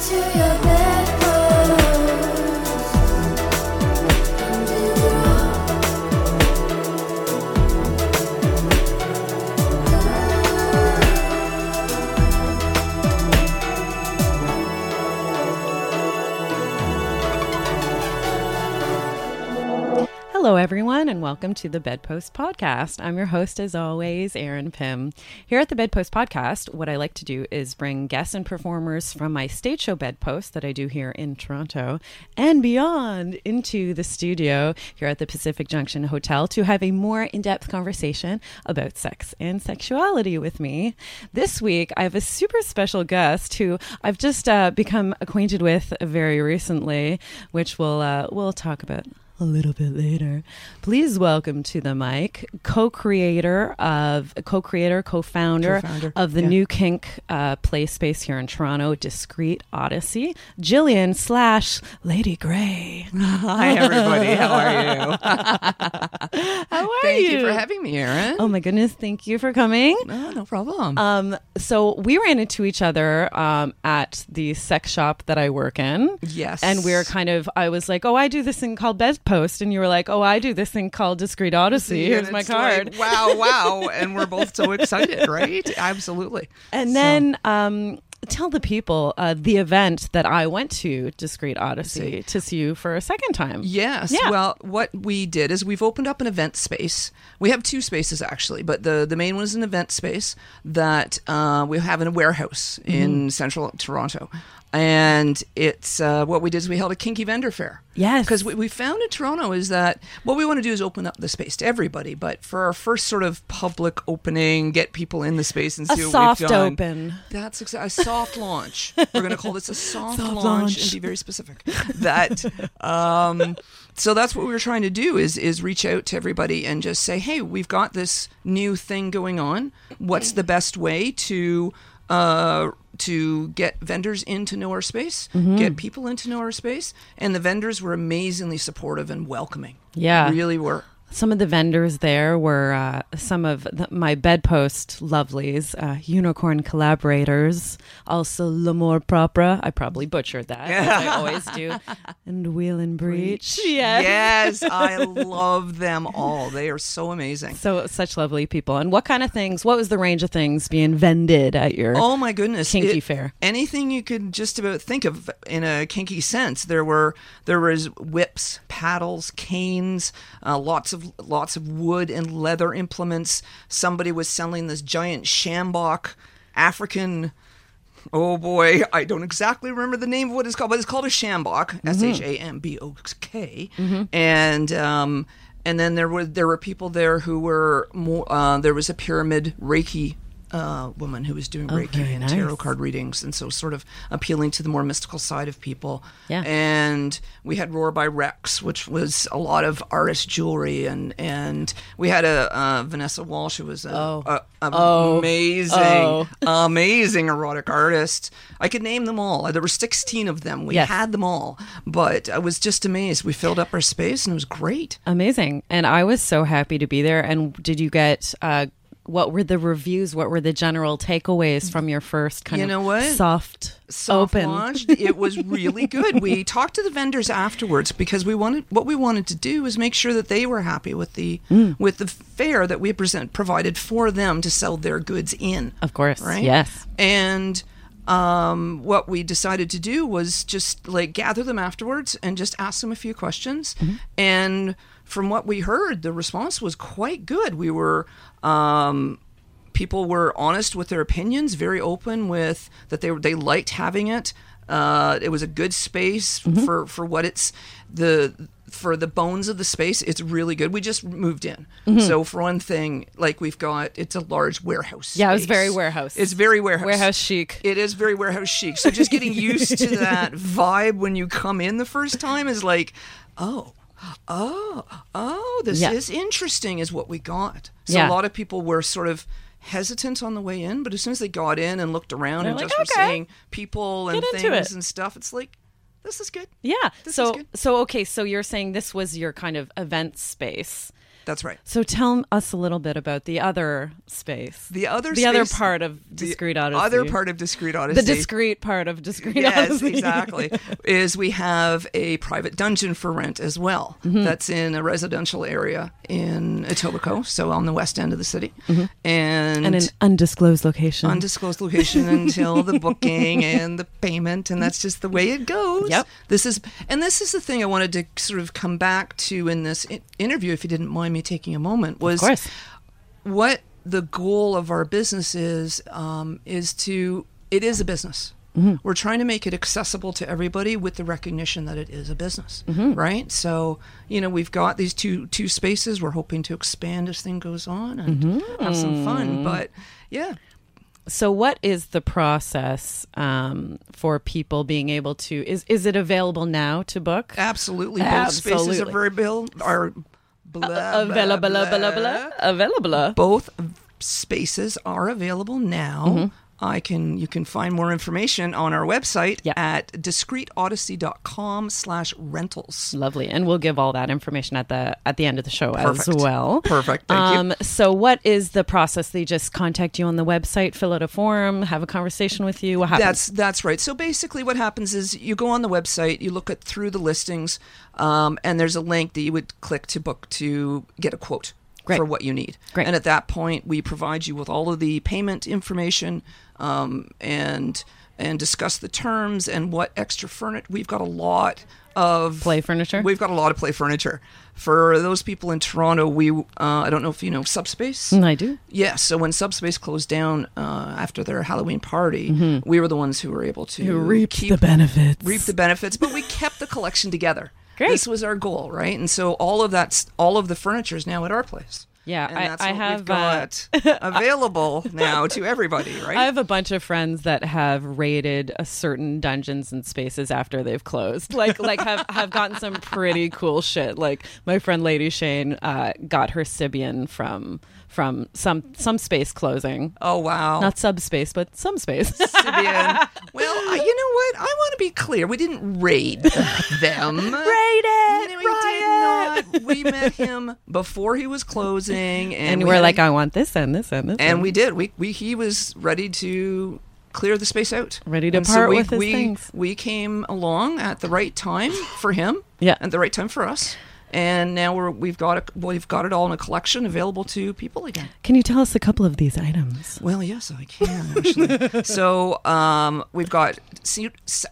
to your bedpost. Hello, everyone, and welcome to the Bedpost Podcast. I'm your host, as always, Erin Pym. Here at the Bedpost Podcast, what I like to do is bring guests and performers from my stage show Bedpost that I do here in Toronto and beyond into the studio here at the Pacific Junction Hotel to have a more in depth conversation about sex and sexuality with me. This week, I have a super special guest who I've just uh, become acquainted with very recently, which we'll, uh, we'll talk about a little bit later. Please welcome to the mic co-creator of co-creator, co-founder, Co-founder, of the yeah. new kink uh, play space here in Toronto, Discreet Odyssey, Jillian slash Lady Grey. Hi, everybody. How are you? How are Thank you? Thank you for having me, Erin. Oh my goodness! Thank you for coming. no, no problem. Um, so we ran into each other um, at the sex shop that I work in. Yes. And we're kind of, I was like, oh, I do this thing called Bedpost. And you were like, oh, I do this thing called Discreet Odyssey. And Here's my card. like, wow, wow. And we're both so excited, right? Absolutely. and So- then um, tell the people uh, the event that I went to, Discreet Odyssey, to see you for a second time. Yes. Yeah. Well, what we did is we've opened up an event space. We have two spaces actually, but the the main one is an event space that uh, we have in a warehouse Mm-hmm. in central Toronto. And it's uh, what we did is we held a kinky vendor fair. Yes. Because what we found in Toronto is that what we want to do is open up the space to everybody. But for our first sort of public opening, get people in the space and A see what soft we've done. open. That's exactly a soft launch. We're going to call this a soft, Soft launch, launch. and be very specific. That um, so that's what we were trying to do is is reach out to everybody and just say, hey, we've got this new thing going on. What's the best way to uh, to get vendors in to know our space, Mm-hmm. get people in to know our space, and the vendors were amazingly supportive and welcoming. Yeah. really were. Some of the vendors there were uh, some of the, my bedpost lovelies, uh, unicorn collaborators, also L'Amour Propre. I probably butchered that, as I always do. And Wheel and Breach. Yeah. Yes, I love them all. They are so amazing. So, such lovely people. And what kind of things, what was the range of things being vended at your. Oh my goodness! Kinky fair. Anything you could just about think of in a kinky sense. There were there was whips, paddles, canes, uh, lots of lots of wood and leather implements. Somebody was selling this giant shambok African. Oh boy, I don't exactly remember the name of what it's called, but it's called a shambok, S H A M B O K, and um, and then there were there were people there who were more. Uh, there was a pyramid Reiki uh, woman who was doing Reiki very and nice. tarot card readings, and so sort of appealing to the more mystical side of people. Yeah. And we had Roar by Rex, which was a lot of artist jewelry, and and we had a uh, Vanessa Walsh, who was a, Oh. a- a Oh. amazing, Oh. amazing erotic artist. I could name them all. There were 16 of them. We Yes. had them all, but I was just amazed. We filled up our space, and it was great. Amazing. And I was so happy to be there. And did you get. Uh, what were the reviews? What were the general takeaways from your first kind You of know what? soft, soft open? launched. It was really good. We talked to the vendors afterwards because we wanted what we wanted to do was make sure that they were happy with the Mm. with the fair that we present provided for them to sell their goods in. Of course. Right? Yes. And um, what we decided to do was just like gather them afterwards and just ask them a few questions. Mm-hmm. And from what we heard, the response was quite good. We were. Um, people were honest with their opinions, very open with that they they liked having it. Uh, it was a good space Mm-hmm. for for what it's the for the bones of the space. It's really good. We just moved in, so for one thing, like we've got it's a large warehouse. Mm-hmm. Yeah, it was very warehouse. It's very warehouse. Warehouse chic. It is very warehouse chic. So just getting used to that vibe when you come in the first time is like, oh, oh, oh, this Yeah. is interesting, is what we got. So Yeah. a lot of people were sort of hesitant on the way in, but as soon as they got in and looked around They're and like, just were seeing people and things it." and stuff, it's like, this is good. Yeah. This is so good. so okay, so you're saying this was your kind of event space. That's right. So tell us a little bit about the other space. The other the other part of the Discreet Odyssey. Other part of Discreet the odyssey. Discreet part of Discreet yes, odyssey. exactly. Is we have a private dungeon for rent as well. Mm-hmm. That's in a residential area in Etobicoke, so on the west end of the city, and Mm-hmm. and an undisclosed location. undisclosed location until the booking and the payment, and that's just the way it goes. Yep. This is, and this is the thing I wanted to sort of come back to in this interview, if you didn't mind me taking a moment, was of course. what the goal of our business is um, is to it is a business Mm-hmm. we're trying to make it accessible to everybody with the recognition that it is a business Mm-hmm. right so you know we've got these two two spaces we're hoping to expand as thing goes on and Mm-hmm. have some fun but yeah So, what is the process um, for people being able to? Is is it available now to book? absolutely both spaces are very bill are blah, blah, Available, blah. available, available. both spaces are available now. Mm-hmm. I can you can find more information on our website Yeah. at discreetodyssey.com slash rentals. Lovely, and we'll give all that information at the at the end of the show Perfect. as well. Perfect. Thank you. um, So, what is the process? They just contact you on the website, fill out a form, have a conversation with you. What happens? That's that's right. So basically, what happens is you go on the website, you look at through the listings, um, and there's a link that you would click to book to get a quote Great. for what you need. Great. And at that point, we provide you with all of the payment information um, and and discuss the terms and what extra furniture. We've got a lot of Play furniture? We've got a lot of play furniture. For those people in Toronto, we uh, I don't know if you know Subspace. Mm, I do. Yeah, so when Subspace closed down uh, after their Halloween party, we were the ones who were able to reap keep benefits. reap the benefits, but we kept the collection together. Great. This was our goal, right? And so all of that, all of the furniture is now at our place. Yeah, and I- that's I have, we've got available now to everybody, right? I have a bunch of friends that have raided a certain dungeons and spaces after they've closed. Like, like have, have gotten some pretty cool shit. Like my friend Lady Shane uh, got her Sybian from from some some space closing, oh wow, not subspace, but some space. Sybian. well, I- you know what? I want to be clear. We didn't raid them. Raided, We did not. We met him before he was closing, and, And we we're like, a- I want this and this and this. and we did. We we he was ready to clear the space out, Ready to And part we, with his we, things. We came along at the right time for him, Yeah. And the right time for us, and now we're we've got it. We've got it all in a collection available to people again. Can you tell us a couple of these items? Well, yes, I can actually. so um, we've got.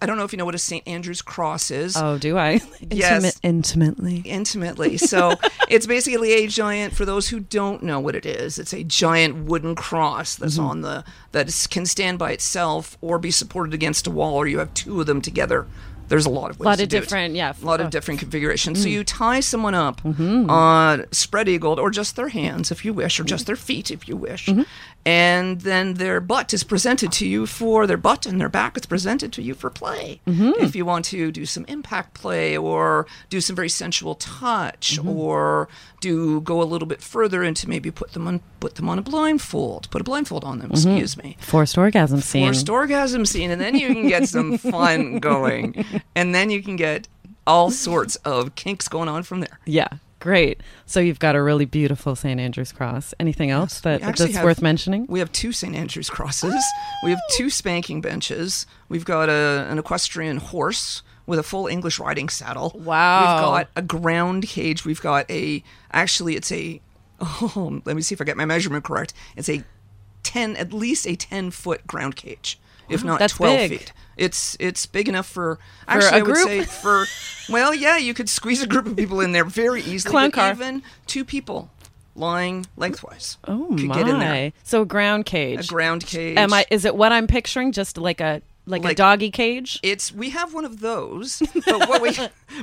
I don't know if you know what a St. Andrew's cross is. Oh, do I? Yes. intimately. intimately. So it's basically a giant. For those who don't know what it is, it's a giant wooden cross that's Mm-hmm. on the that can stand by itself or be supported against a wall, or you have two of them together. There's a lot of ways Lot to of do it. different- yeah, a lot oh. of different configurations. So Mm. you tie someone up Mm-hmm. on spread eagled, or just their hands if you wish, or just their feet if you wish, Mm-hmm. and then their butt is presented to you for their butt and their back is presented to you for play. Mm-hmm. If you want to do some impact play or do some very sensual touch Mm-hmm. or do go a little bit further into maybe put them on put them on a blindfold, put a blindfold on them, Mm-hmm. excuse me. Forced orgasm scene. Forced orgasm scene, and then you can get some fun going, and then you can get all sorts of kinks going on from there. Yeah, great. So you've got a really beautiful St. Andrew's cross. Anything else that, that's have- worth mentioning? We have two St. Andrew's crosses. We have two spanking benches. We've got a, an equestrian horse with a full English riding saddle. Wow. We've got a ground cage. We've got a, actually, it's a, oh, let me see if I get my measurement correct. It's a 10, at least a 10 foot ground cage, if not 12 big. feet. It's it's big enough for actually a I would say for well yeah you could squeeze a group of people in there very easily Clown car. even two people lying lengthwise Oh could my! get in there So a ground cage. a ground cage Am I? Is it what I'm picturing? Just like a like, a doggy cage? It's we have one of those, but what we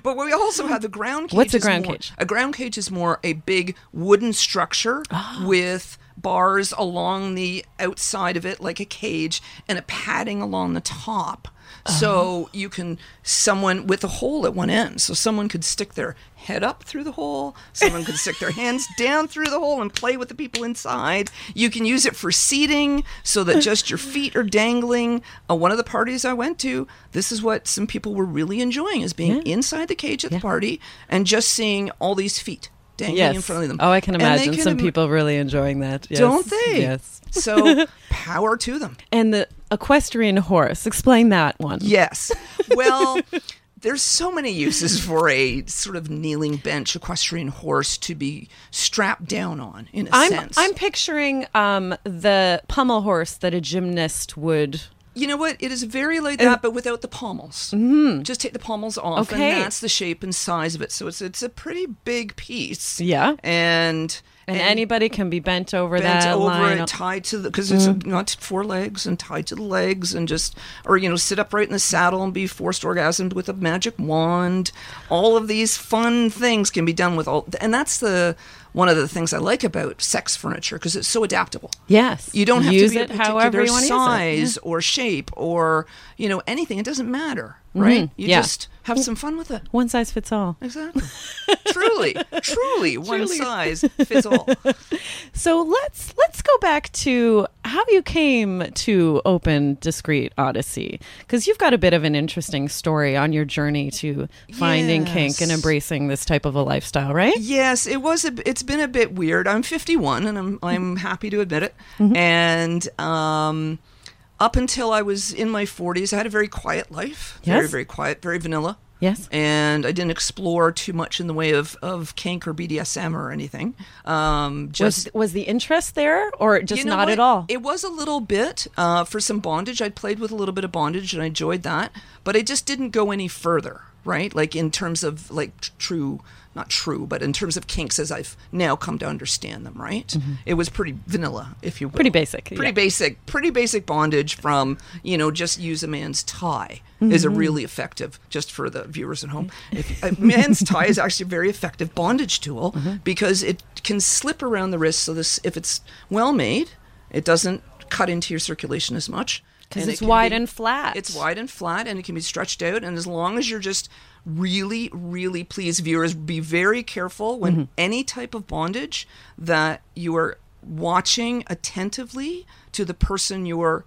but we also have the ground cage. What's a ground more- cage? A ground cage is more a big wooden structure Ah. with bars along the outside of it like a cage and a padding along the top. So you can someone with a hole at one end. So someone could stick their head up through the hole. Someone could stick their hands down through the hole and play with the people inside. You can use it for seating so that just your feet are dangling. Uh, one of the parties I went to, this is what some people were really enjoying is being inside the cage at the party and just seeing all these feet dangling Yes. in front of them. Oh, I can imagine can some im- people really enjoying that. Yes. Don't they? Yes. So power to them. And the equestrian horse. Explain that one. Yes. Well, there's so many uses for a sort of kneeling bench equestrian horse to be strapped down on, in a I'm sense. I'm picturing um, the pommel horse that a gymnast would. You know what? It is very like that, but without the pommels. Mm-hmm. Just take the pommels off, Okay. and that's the shape and size of it. So it's it's a pretty big piece. Yeah. And And, anybody can be bent over bent that over line. it, tied to the because it's not four legs and tied to the legs, and just or you know sit upright in the saddle and be forced orgasmed with a magic wand. All of these fun things can be done with all, and that's the one of the things I like about sex furniture because it's so adaptable. yes. You don't have use to be it a however particular size it. or shape or you know anything. It doesn't matter, right? You Yeah. just have some fun with it. One size fits all. Exactly. truly, truly, one Truly. size fits all. So let's let's go back to how you came to open Discreet Odyssey because you've got a bit of an interesting story on your journey to finding kink and embracing this type of a lifestyle, right? Yes, it was. A, it's been a bit weird. I'm 51, and I'm I'm happy to admit it. Mm-hmm. And um, up until I was in my 40s, I had a very quiet life. Very Yes. very quiet, very vanilla. Yes. And I didn't explore too much in the way of, of kink or BDSM or anything. Um, just Was was the interest there or just You know not what? at all? It was a little bit uh, for some bondage. I'd played with a little bit of bondage and I enjoyed that, but I just didn't go any further, right? Like in terms of like tr- true, not true, but in terms of kinks as I've now come to understand them, right? It was pretty vanilla, if you will. Mm-hmm. Pretty basic, Pretty yeah. basic. Pretty basic bondage from you know just use a man's tie is a Mm-hmm. really effective. Just for the viewers at home, if, a man's tie is actually a very effective bondage tool Mm-hmm. because it can slip around the wrist. So this, if it's well made, it doesn't cut into your circulation as much 'Cause it's it wide be- and flat. It's wide and flat, and it can be stretched out. And as long as you're just really, really, please, viewers, be very careful when Mm-hmm. any type of bondage that you are watching attentively to the person you're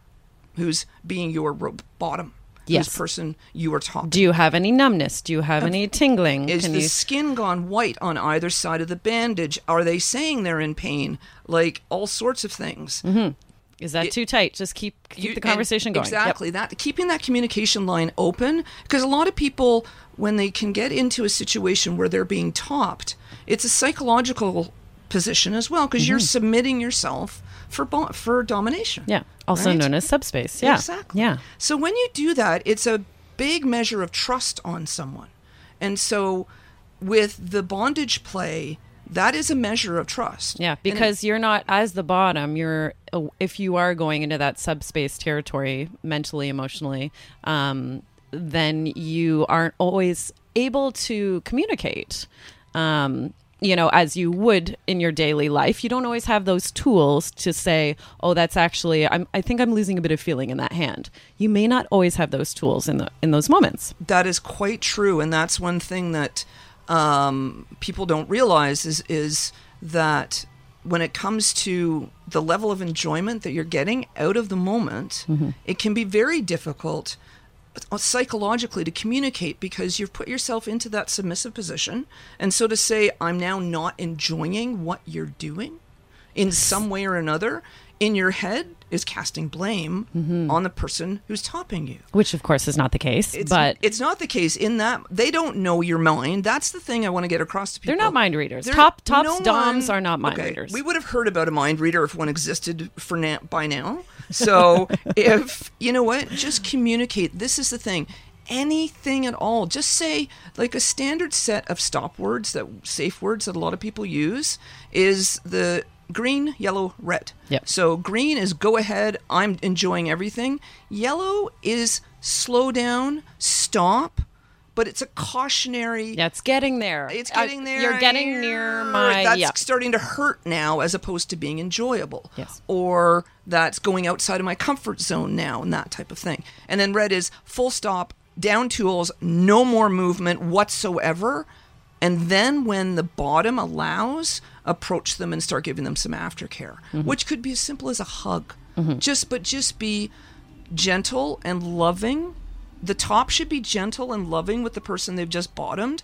who's being your ro- bottom. Yes. Person you are talking Do you have any numbness? Do you have any tingling? is Can the you skin gone white on either side of the bandage? Are they saying they're in pain? Like all sorts of things. Is that too tight? Just keep keep You- the conversation going. Yep. Exactly that keeping that communication line open because a lot of people when they can get into a situation where they're being topped, it's a psychological position as well because you're submitting yourself for bo- for domination. Mm-hmm. Yeah. Also right? known as subspace. Yeah. Exactly. Yeah. So when you do that, it's a big measure of trust on someone. And so with the bondage play, that is a measure of trust. Yeah, And it- because you're not as the bottom. You're uh, if you are going into that subspace territory mentally, emotionally, um, then you aren't always able to communicate. Um, you know, as you would in your daily life, you don't always have those tools to say, "Oh, that's actually I'm. I think I'm losing a bit of feeling in that hand." You may not always have those tools in the in those moments. that is quite true, and that's one thing that um, people don't realize is is that when it comes to the level of enjoyment that you're getting out of the moment, it can be very difficult uh, psychologically to communicate because you've put yourself into that submissive position, and so to say, "I'm now not enjoying what you're doing." In some way or another in your head is casting blame mm-hmm. on the person who's topping you. Which, of course, is not the case. It's, but it's not the case in that they don't know your mind. That's the thing I want to get across to people. They're not mind readers. They're- Top- tops, no doms one- are not mind okay, readers. We would have heard about a mind reader if one existed for now, by now. So if you know what, just communicate. This is the thing. Anything at all. Just say like a standard set of stop words that safe words that a lot of people use is the green, yellow, red. Yep. So green is go ahead, I'm enjoying everything. Yellow is slow down, stop, but it's a cautionary. Yeah, it's getting there. It's Uh, getting there. You're getting near my. That's yeah. starting to hurt now, as opposed to being enjoyable. Yes. Or that's going outside of my comfort zone now, and that type of thing. And then red is full stop, down tools, no more movement whatsoever. And then when the bottom allows, approach them and start giving them some aftercare, Mm-hmm. which could be as simple as a hug. Just but just be gentle and loving. The top should be gentle and loving with the person they've just bottomed.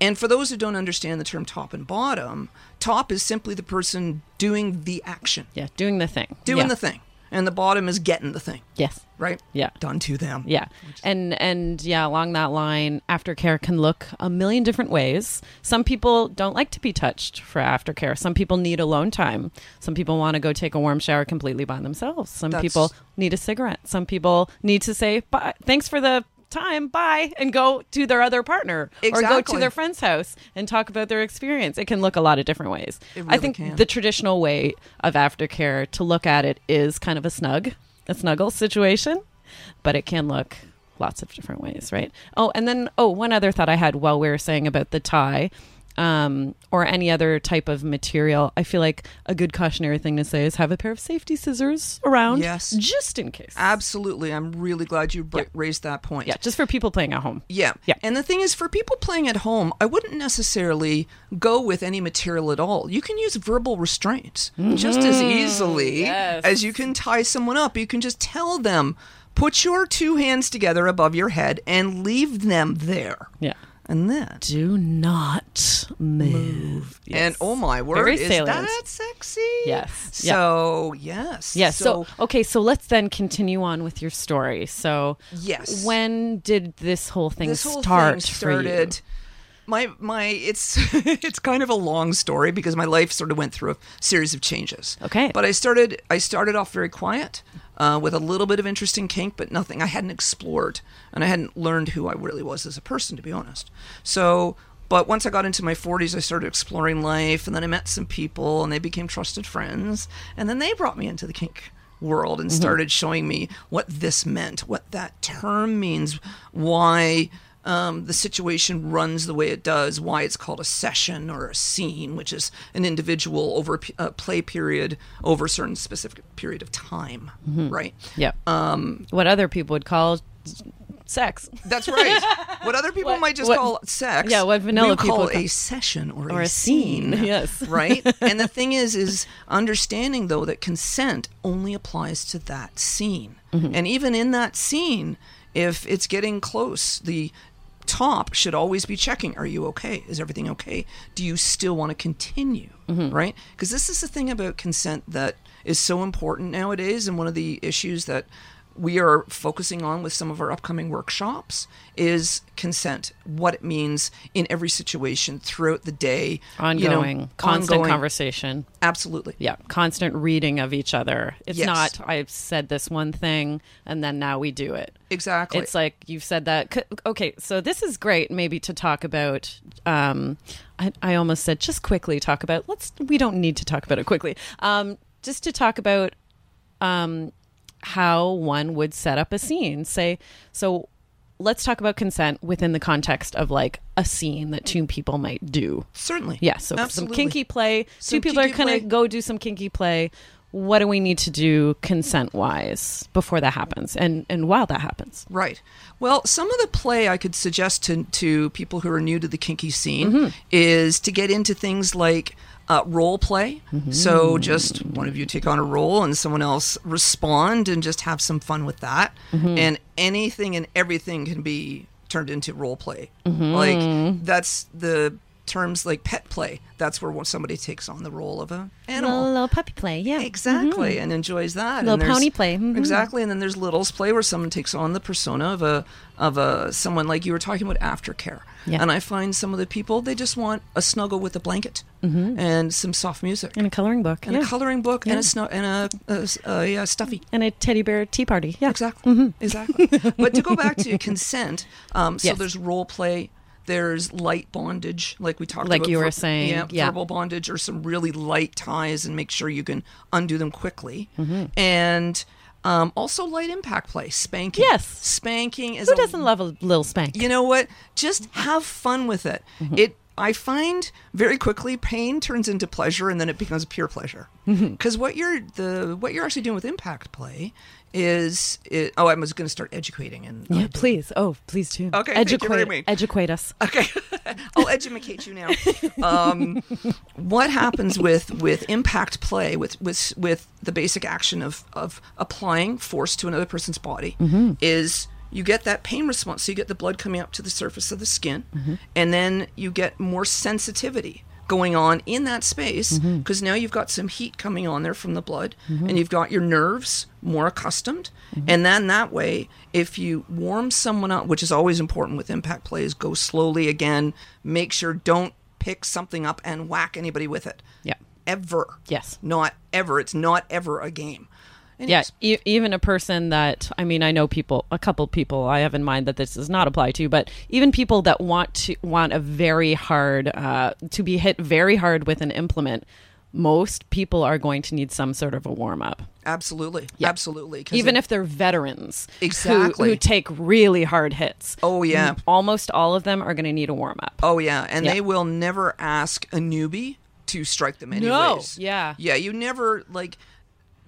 And for those who don't understand the term top and bottom, top is simply the person doing the action, yeah, doing the thing. doing Yeah. the thing. And the bottom is getting the thing, Yes. right? Yeah. Done to them. Yeah. And and yeah, along that line, aftercare can look a million different ways. Some people don't like to be touched for aftercare. Some people need alone time. Some people want to go take a warm shower completely by themselves. Some That's- people need a cigarette. Some people need to say, "Bye, thanks for the time, bye," and go to their other partner or go to their friend's house and talk about their experience. It can look a lot of different ways. It I think can. the traditional way of aftercare to look at it is kind of a snug, a snuggle situation but it can look lots of different ways, right? Oh, and then oh, one other thought I had while we were saying about the tie, um, or any other type of material. I feel like a good cautionary thing to say is have a pair of safety scissors around, Yes. just in case. Absolutely. I'm really glad you br- Yeah. raised that point. yeah, just for people playing at home. Yeah. Yeah. And the thing is, for people playing at home, I wouldn't necessarily go with any material at all. You can use verbal restraints just as easily Yes. as you can tie someone up. You can just tell them, put your two hands together above your head and leave them there. Yeah. And then. Do not move. And oh my word, Very is salient. that sexy? Yes. So, yes. Yes. So, okay. So let's then continue on with your story. So Yes. when did this whole thing this whole start thing for you? started my my it's it's kind of a long story because my life sort of went through a series of changes Okay. but i started i started off very quiet uh, with a little bit of interest in kink but nothing i hadn't explored and i hadn't learned who i really was as a person to be honest. So but once i got into my 40s i started exploring life and then i met some people and they became trusted friends and then they brought me into the kink world and started showing me what this meant what that term means why um, the situation runs the way it does, why it's called a session or a scene, which is an individual over a p- a play period over a certain specific period of time, right? Yeah. Um, what other people would call sex. That's right. what other people What- might just what- call sex, yeah, what vanilla we call people call- a session or, Or a, a scene, yes. right. And the thing is, is understanding though that consent only applies to that scene, Mm-hmm. and even in that scene, if it's getting close, the top should always be checking are you okay? Is everything okay? Do you still want to continue? Mm-hmm. right? Because this is the thing about consent that is so important nowadays and one of the issues that we are focusing on with some of our upcoming workshops is consent what it means in every situation throughout the day you know, Ongoing, constant ongoing. conversation. absolutely Yeah, constant reading of each other. It's Yes. not I've said this one thing and then now we do it. exactly It's like you've said that. Okay, so this is great. Maybe to talk about. Um, I, I almost said just quickly talk about. Let's. We don't need to talk about it quickly. Um, just to talk about um, how one would set up a scene. Say so. Let's talk about consent within the context of like a scene that two people might do. certainly Yeah, so Absolutely. some kinky play. Some two people are going to go do some kinky play. What do we need to do consent wise before that happens and and while that happens? Right. Well, some of the play I could suggest to, to people who are new to the kinky scene Mm-hmm. is to get into things like uh, role play. Mm-hmm. So just one of you take on a role and someone else respond and just have some fun with that. Mm-hmm. And anything and everything can be turned into role play. Mm-hmm. Like that's the terms like pet play. That's where somebody takes on the role of a animal. Little, little puppy play, yeah. Exactly, and enjoys that. Little pony play, mhm. Exactly, and then there's littles play where someone takes on the persona of a of a someone like you were talking about aftercare. Yeah. And I find some of the people they just want a snuggle with a blanket and some soft music and a coloring book, and Mm-hmm. yeah. a coloring book and a snu- and a, a, a, a stuffy. and a teddy bear tea party. Yeah, Exactly. Exactly. but to go back to consent, um, so Yes. there's role play. There's light bondage, like we talked Like about. Like you were ver- saying, yeah, yeah. verbal bondage or some really light ties, and make sure you can undo them quickly. Mm-hmm. And Um, also, light impact play, spanking. Yes. spanking is Who doesn't love a little spank? you know what? Just have fun with it. Mm-hmm. It I find very quickly pain turns into pleasure and then it becomes pure pleasure. Mm-hmm. Because what you're the what you're actually doing with impact play is it, oh I was going to start educating and yeah, please. Oh, please do. Okay, educate, much. educate us. Okay, I'll educate you now. Um, what happens with with impact play with with with the basic action of of applying force to another person's body Mm-hmm. is you get that pain response. So you get the blood coming up to the surface of the skin, Mm-hmm. and then you get more sensitivity going on in that space Mm-hmm. because now you've got some heat coming on there from the blood and you've got your nerves more accustomed Mm-hmm. and then that way if you warm someone up which is always important with impact plays go slowly again make sure don't pick something up and whack anybody with it Yeah. ever Yes. not ever it's not ever a game Yeah, e- even a person that I mean, I know people, a couple people I have in mind that this does not apply to, but even people that want to want a very hard uh, to be hit very hard with an implement. Most people are going to need some sort of a warm up, absolutely absolutely. even it- if they're veterans who- Exactly. who, take really hard hits. Oh, yeah. almost all of them are going to need a warm up. Oh yeah, and Yeah. they will never ask a newbie to strike them anyways. yeah. Yeah, you never like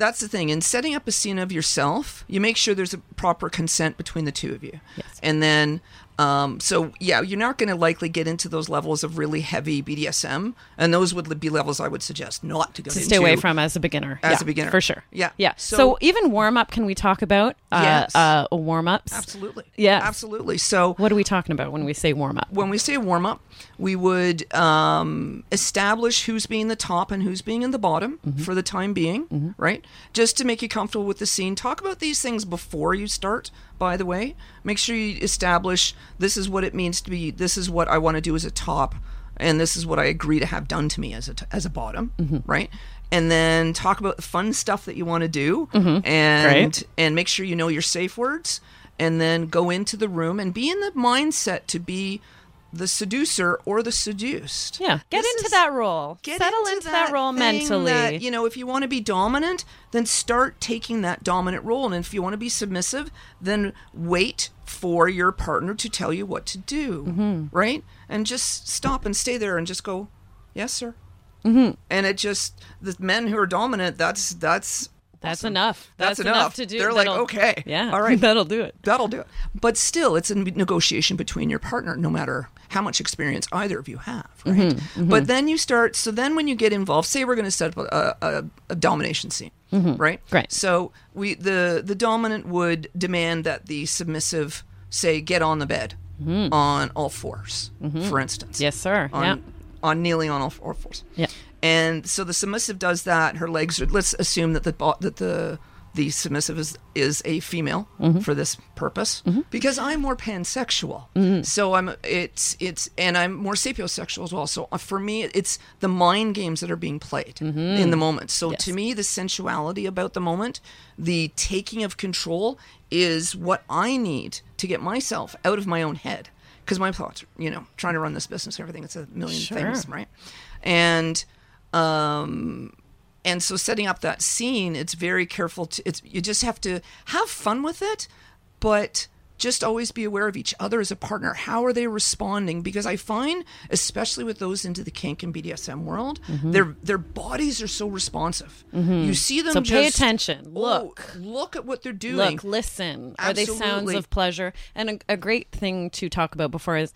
that's the thing. In setting up a scene of yourself, you make sure there's a proper consent between the two of you. Yes. And then um, so yeah, you're not going to likely get into those levels of really heavy BDSM, and those would be levels I would suggest not to go to into. stay away from as a beginner. As Yeah, a beginner. for sure. Yeah. yeah. So, So- even warm up, can we talk about uh, Yes. uh, warm ups? Absolutely. Yeah, Absolutely. So What are we talking about when we say warm up? when we say warm up, we would um, establish who's being the top and who's being in the bottom Mm-hmm. for the time being, right? Just to make you comfortable with the scene. Talk about these things before you start, by the way. Make sure you establish this is what it means to be, this is what I want to do as a top, and this is what I agree to have done to me as a, t- as a bottom, Mm-hmm. right? And then talk about the fun stuff that you want to do, Mm-hmm. and Great. and make sure you know your safe words and then go into the room and be in the mindset to be the seducer or the seduced. Yeah, get This into is- that role. Get Settle into, that, role mentally. that, you know, if you want to be dominant, then start taking that dominant role. And if you want to be submissive, then wait for your partner to tell you what to do, Mm-hmm. right? And just stop and stay there and just go, yes, sir. Mm-hmm. And it just the men who are dominant. That's that's That's awesome. enough. That's, That's enough. enough to do- They're like, okay, yeah, all right, that'll do it. That'll do it. But still, it's a negotiation between your partner, no matter how much experience either of you have, right? Mm-hmm, But then you start. So then, when you get involved, say we're going to set up a, a, a domination scene, right? Mm-hmm. Right. So we the the dominant would demand that the submissive say get on the bed on all 4s for instance. Mm-hmm. Yes, sir. On, yeah. on kneeling on all, all fours. Yeah. And so the submissive does that. Her legs are. Let's assume that the that the the submissive is is a female Mm-hmm. for this purpose because I'm more pansexual. Mm-hmm. So I'm it's it's and I'm more sapiosexual as well. So uh, for me, it's the mind games that are being played in the moment. So Mm-hmm. Yes. to me, the sensuality about the moment, the taking of control, is what I need to get myself out of my own head because my thoughts, you know, trying to run this business, everything, it's a million Sure. things, right? And um and so setting up that scene it's very careful to it's you just have to have fun with it but just always be aware of each other as a partner how are they responding because i find especially with those into the kink and bdsm world their their bodies are so responsive you see them So pay just- attention. oh, Look. look at what they're doing Look, listen. Are they sounds of pleasure? And a, a great thing to talk about before is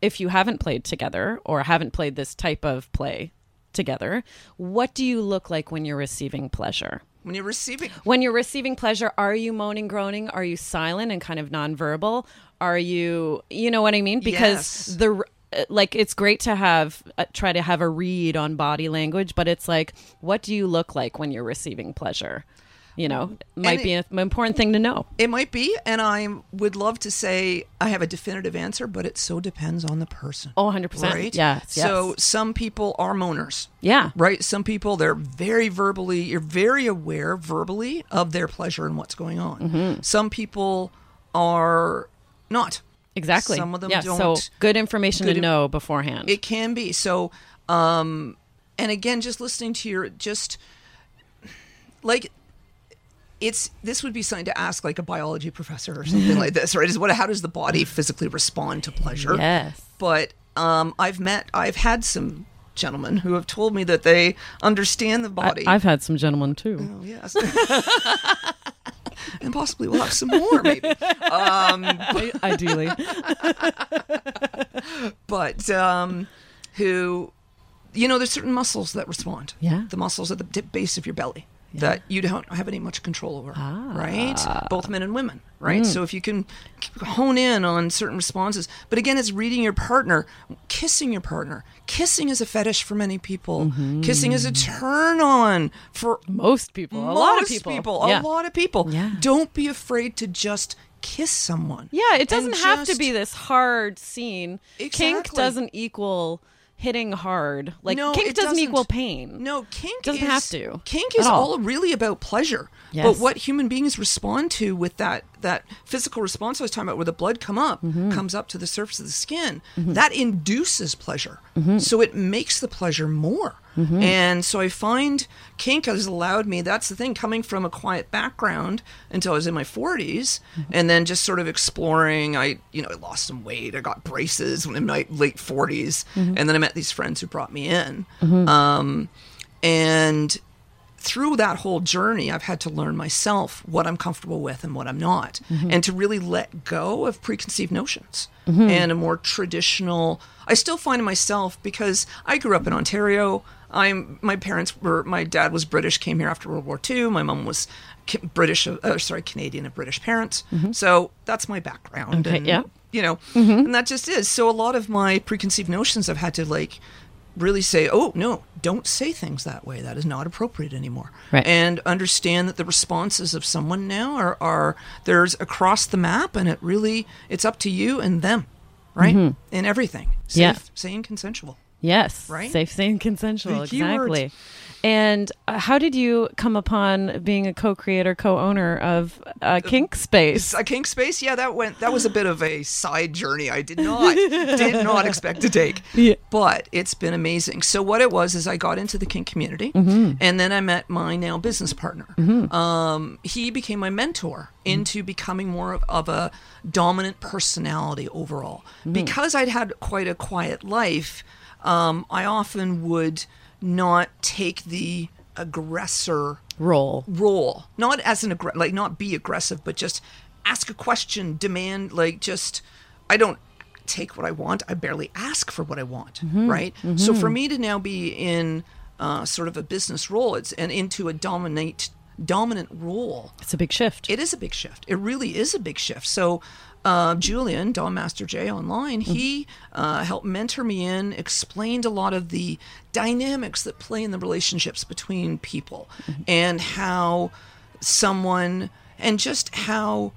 if you haven't played together or haven't played this type of play together, what do you look like when you're receiving pleasure? when you're receiving When you're receiving pleasure, are you moaning, groaning? Are you silent and kind of nonverbal? Are you, you know what I mean? Because Yes. the uh, like it's great to have uh, try to have a read on body language, but it's like what do you look like when you're receiving pleasure? You know, might it- be an important thing to know. It might be, and I would love to say I have a definitive answer, but it so depends on the person. Oh, 100%. Right? Yes, So some people are moaners. Yeah. Right? Some people, they're very verbally, you're very aware verbally of their pleasure and what's going on. Mm-hmm. Some people are not. Exactly. Some of them yeah, don't. So good information good to in- know beforehand. It can be. So, um, and again, just listening to your, just like, it's this would be something to ask like a biology professor or something like this, right? Is what how does the body physically respond to pleasure? Yes. But um, I've met, I've had some gentlemen who have told me that they understand the body. I've had some gentlemen too. Oh, yes. and possibly we'll have some more, maybe. Um, Ideally. but um, who, you know, there's certain muscles that respond. Yeah. The muscles at the base of your belly that you don't have any much control over, Ah. right? Both men and women, right? So if you can hone in on certain responses, but again, it's reading your partner, kissing your partner. Kissing is a fetish for many people. Kissing is a turn on for Most people. A lot of most people. A Yeah. lot of people. Yeah. Don't be afraid to just kiss someone. Yeah, it doesn't have to be this hard scene. Kink doesn't equal hitting hard. Like No, kink it doesn't, doesn't. equal pain. No, kink Doesn't is, have to, Kink is all. all. really about pleasure. Yes. But what human beings respond to with that that physical response I was talking about, where the blood come up, Mm-hmm. comes up to the surface of the skin, that induces pleasure. Mm-hmm. So it makes the pleasure more. And so I find kink has allowed me. That's the thing, coming from a quiet background until I was in my 40s, Mm-hmm. and then just sort of exploring. I, you know, I lost some weight. I got braces when in my late 40s, Mm-hmm. and then I met these friends who brought me in. Um, and through that whole journey, I've had to learn myself what I'm comfortable with and what I'm not, and to really let go of preconceived notions and a more traditional. I still find myself because I grew up in Ontario. I'm my parents were my dad was British, came here after World War II. My mom was British, uh, uh, sorry, Canadian of British parents. Mm-hmm. So that's my background. Okay, and, yeah. You know, mm-hmm. and that just is. So a lot of my preconceived notions I've had to like really say, oh, no, don't say things that way. That is not appropriate anymore. Right. And understand that the responses of someone now are, are there's across the map and it really, it's up to you and them, right? Mm-hmm. In everything. Safe, Yeah. sane, consensual. Yes. Right? Safe, sane, consensual. Words. exactly. And uh, how did you come upon being a co-creator, co-owner of uh, Kink Space? A kink space, yeah, that went. That was a bit of a side journey. I did not did not expect to take, Yeah. but it's been amazing. So what it was is I got into the kink community, Mm-hmm. and then I met my now business partner. Um, he became my mentor into becoming more of, of a dominant personality overall. Mm-hmm. Because I'd had quite a quiet life, um, I often would not take the aggressor Role. role not as an aggressor like not be aggressive but just ask a question demand like just i don't take what i want i barely ask for what i want right so for me to now be in uh, sort of a business role it's and into a dominate dominant role It's a big shift. it is a big shift. It really is a big shift. So, uh, Julian, Dom Master J online, he uh, helped mentor me in, explained a lot of the dynamics that play in the relationships between people and how someone, and just how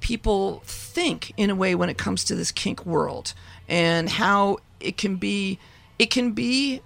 people think in a way when it comes to this kink world and how it can be it can be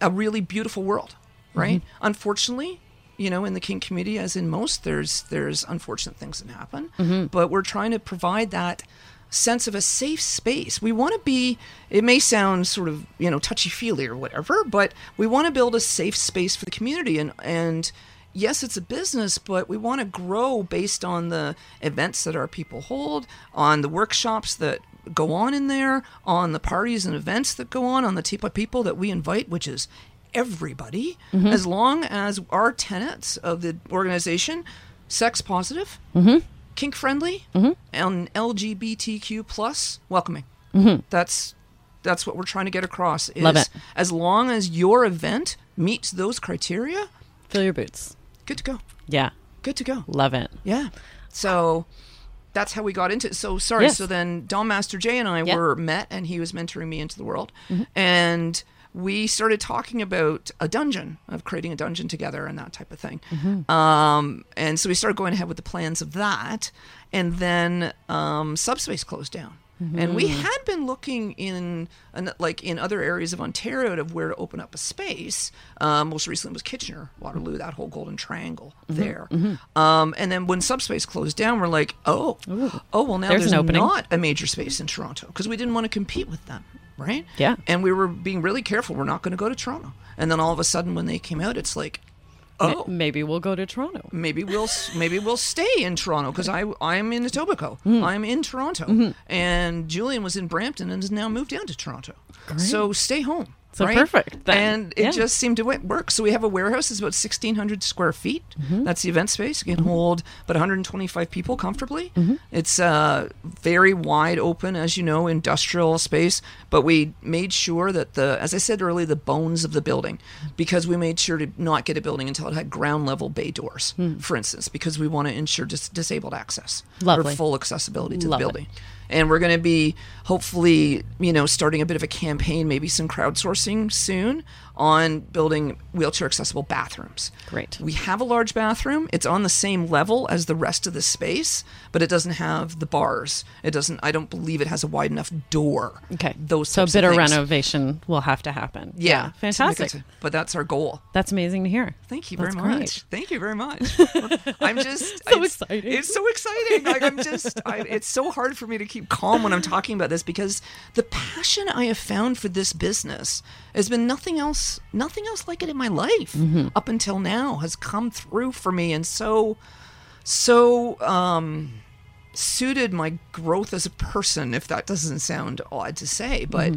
a really beautiful world right? Unfortunately you know in the kink community as in most there's there's unfortunate things that happen. Mm-hmm. But we're trying to provide that sense of a safe space. We want to be it may sound sort of you know touchy feely or whatever but we want to build a safe space for the community. And and yes, it's a business, but we want to grow based on the events that our people hold, on the workshops that go on in there, on the parties and events that go on, on the type of people that we invite, which is everybody, mm-hmm. as long as our tenets of the organization, sex positive, mm-hmm. kink friendly, mm-hmm. and LGBTQ plus welcoming. That's that's what we're trying to get across. Is Love it. As long as your event meets those criteria, Fill your boots. good to go. Yeah. Good to go. Love it. Yeah. So that's how we got into it. So sorry. Yes. So then Dom Master Jay and I. Mm-hmm. were met and he was mentoring me into the world. And we started talking about a dungeon, of creating a dungeon together and that type of thing. Mm-hmm. Um, and so we started going ahead with the plans of that. And then um, Subspace closed down. And we Mm-hmm. had been looking in, an- like in other areas of Ontario, of where to open up a space. Um, most recently was Kitchener, Waterloo, that whole Golden Triangle Mm-hmm. there. Um, and then when Subspace closed down, we're like, oh, oh well, now There's there's, not a major space in Toronto because we didn't want to compete with them, right? Yeah. And we were being really careful. We're not going to go to Toronto. And then all of a sudden, when they came out, it's like, Oh. maybe we'll go to Toronto. maybe we'll maybe we'll stay in Toronto because I I'm in Etobicoke. Mm. I'm in Toronto, Mm-hmm. and Julian was in Brampton and has now moved down to Toronto. So stay home. So right? perfect, then. And it Yeah. just seemed to work. So we have a warehouse that's about 1,600 square feet. Mm-hmm. That's the event space. It can hold about 125 people comfortably. Mm-hmm. It's uh, very wide open, as you know, industrial space. But we made sure that the, as I said earlier, the bones of the building, because we made sure to not get a building until it had ground level bay doors, for instance, because we want to ensure dis- disabled access Lovely. or full accessibility to the it. And we're going to be hopefully, you know, starting a bit of a campaign, maybe some crowdsourcing soon on building wheelchair accessible bathrooms. Great. We have a large bathroom. It's on the same level as the rest of the space, but it doesn't have the bars. It doesn't I don't believe it has a wide enough door. Okay. Those so a bit of of renovation will have to happen. Yeah. fantastic. But that's our goal. That's amazing to hear. Thank you That's very great. much. Thank you very much. I'm just So it's, exciting. It's so exciting. Like I'm just. I, it's so hard for me to keep calm when I'm talking about this because the passion I have found for this business has been nothing else. Nothing else like it in my life Mm-hmm. up until now has come through for me, and so, so um, suited my growth as a person. If that doesn't sound odd to say, but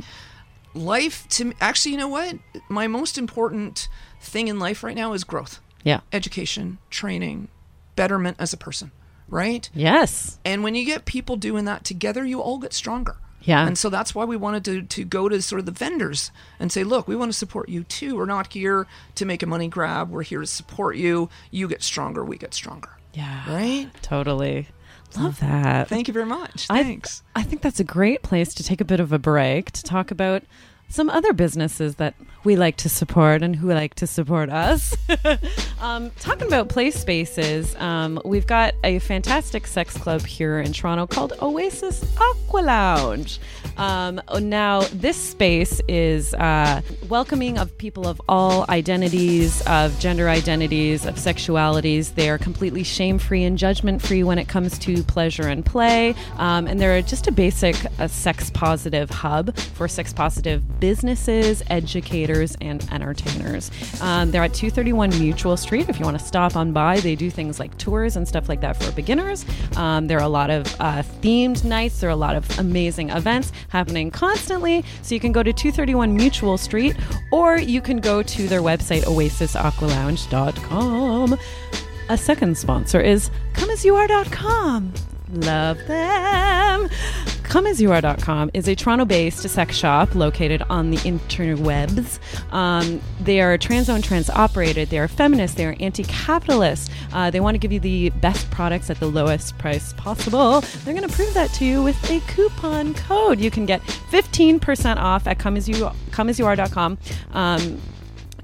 life to me, actually, you know what? My most important thing in life right now is growth Yeah. education, training, betterment as a person, right? Yes. And when you get people doing that together, you all get stronger. Yeah. And so that's why we wanted to, to go to sort of the vendors and say, look, we want to support you too. We're not here to make a money grab. We're here to support you. You get stronger, we get stronger. Yeah. Right? Totally. Love that. Thank you very much. I- Thanks. I think that's a great place to take a bit of a break to talk about some other businesses that we like to support and who like to support us. um, talking about play spaces, um, we've got a fantastic sex club here in Toronto called Oasis Aqua Lounge. Um, now, this space is uh, welcoming of people of all identities, of gender identities, of sexualities. They are completely shame free and judgment free when it comes to pleasure and play. Um, and they're just a basic uh, sex positive hub for sex positive businesses, educators, and entertainers. Um, they're at 231 Mutual Street. If you want to stop on by, they do things like tours and stuff like that for beginners. Um, there are a lot of uh, themed nights, there are a lot of amazing events happening constantly. So you can go to 231 Mutual Street or you can go to their website, oasisaqualounge.com. A second sponsor is comeasyouare.com. Love them. Comeasyouare.com is a Toronto based sex shop located on the interwebs. Um, they are trans owned, trans operated. They are feminist. They are anti capitalist. Uh, they want to give you the best products at the lowest price possible. They're going to prove that to you with a coupon code. You can get 15% off at comeasyou- comeasyouare.com. Um,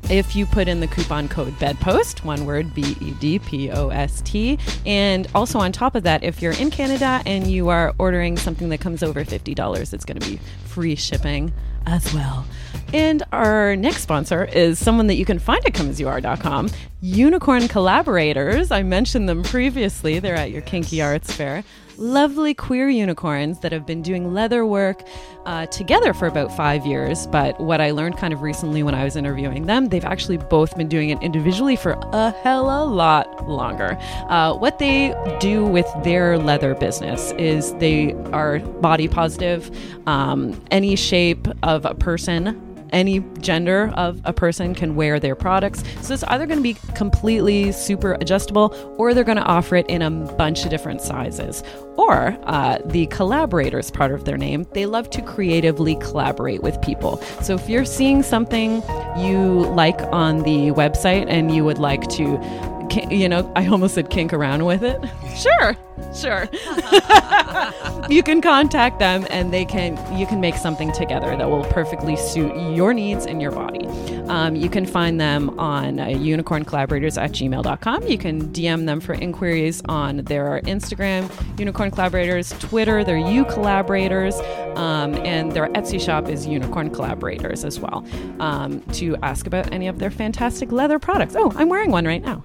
if you put in the coupon code bedpost one word b-e-d-p-o-s-t and also on top of that if you're in canada and you are ordering something that comes over $50 it's going to be free shipping as well. And our next sponsor is someone that you can find at comeasyouare.com unicorn collaborators. I mentioned them previously. They're at your kinky arts fair lovely queer unicorns that have been doing leather work uh, together for about five years. But what I learned kind of recently when I was interviewing them, they've actually both been doing it individually for a hell a lot longer. Uh, what they do with their leather business is they are body positive, um, any shape of a person any gender of a person can wear their products. So it's either going to be completely super adjustable or they're going to offer it in a bunch of different sizes. Or uh, the collaborators part of their name, they love to creatively collaborate with people. So if you're seeing something you like on the website and you would like to, you know, I almost said kink around with it. Sure, sure. you can contact them and they can you can make something together that will perfectly suit your needs and your body. Um, you can find them on uh, unicorncollaborators at gmail.com you can dm them for inquiries on their instagram unicorn collaborators twitter they're you collaborators um, and their etsy shop is unicorn collaborators as well um, to ask about any of their fantastic leather products. Oh i'm wearing one right now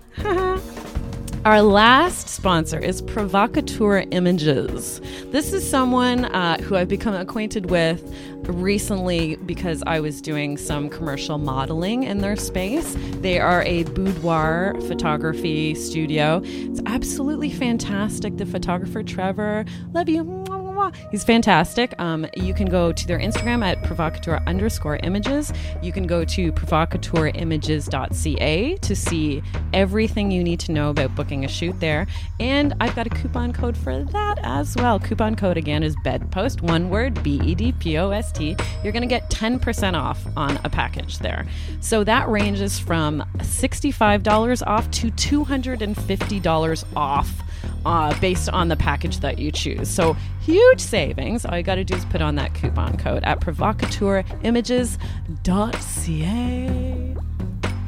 Our last sponsor is Provocateur Images. This is someone uh, who I've become acquainted with recently because I was doing some commercial modeling in their space. They are a boudoir photography studio. It's absolutely fantastic. The photographer, Trevor, love you. He's fantastic. Um, you can go to their Instagram at provocateur underscore images. You can go to provocateurimages.ca to see everything you need to know about booking a shoot there. And I've got a coupon code for that as well. Coupon code again is bedpost, one word, B E D P O S T. You're going to get 10% off on a package there. So that ranges from $65 off to $250 off uh, based on the package that you choose. So huge savings. All you got to do is put on that coupon code at provocateurimages.ca.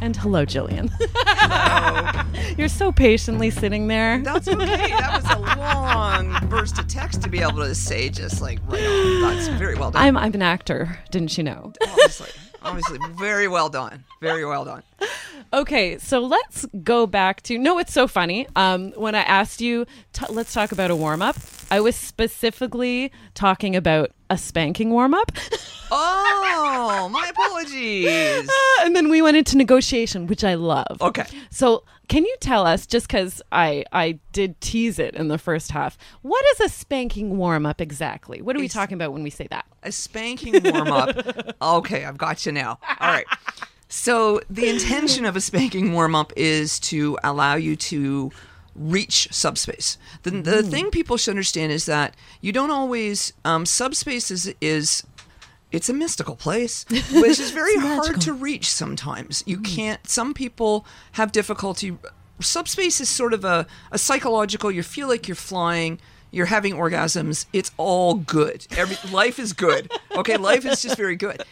And hello, Jillian. You're so patiently sitting there. That's okay. That was a long burst of text to be able to say just like right on. That's very well done. I'm, I'm an actor, didn't you know? obviously, obviously, very well done. Very well done. Okay, so let's go back to. No, it's so funny. Um, when I asked you, t- let's talk about a warm up. I was specifically talking about a spanking warm up, Oh, my apologies. and then we went into negotiation, which I love. Okay. So, can you tell us, just because I I did tease it in the first half, what is a spanking warm up exactly? What are we It's- talking about when we say that? A spanking warm up. Okay, I've got you now. All right. So, the intention of a spanking warm up is to allow you to reach subspace. The, the thing people should understand is that you don't always, um, subspace is, is it's a mystical place, which is very hard to reach sometimes. You hmm. can't, some people have difficulty. Subspace is sort of a, a psychological, you feel like you're flying, you're having orgasms, it's all good. Every, life is good. Okay, life is just very good.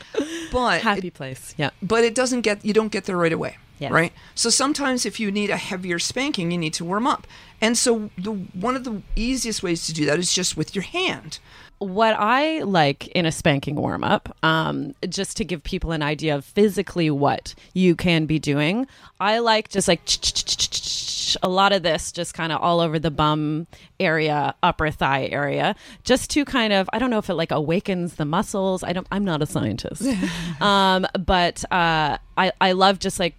But Happy place. Yeah. but it doesn't get you don't get there right away Yes. right so sometimes if you need a heavier spanking you need to warm up and so the one of the easiest ways to do that is just with your hand what I like in a spanking warm up, um, just to give people an idea of physically what you can be doing, I like just like a lot of this just kind of all over the bum area, upper thigh area, just to kind of I don't know if it like awakens the muscles. I don't. I'm not a scientist, um, but uh, I I love just like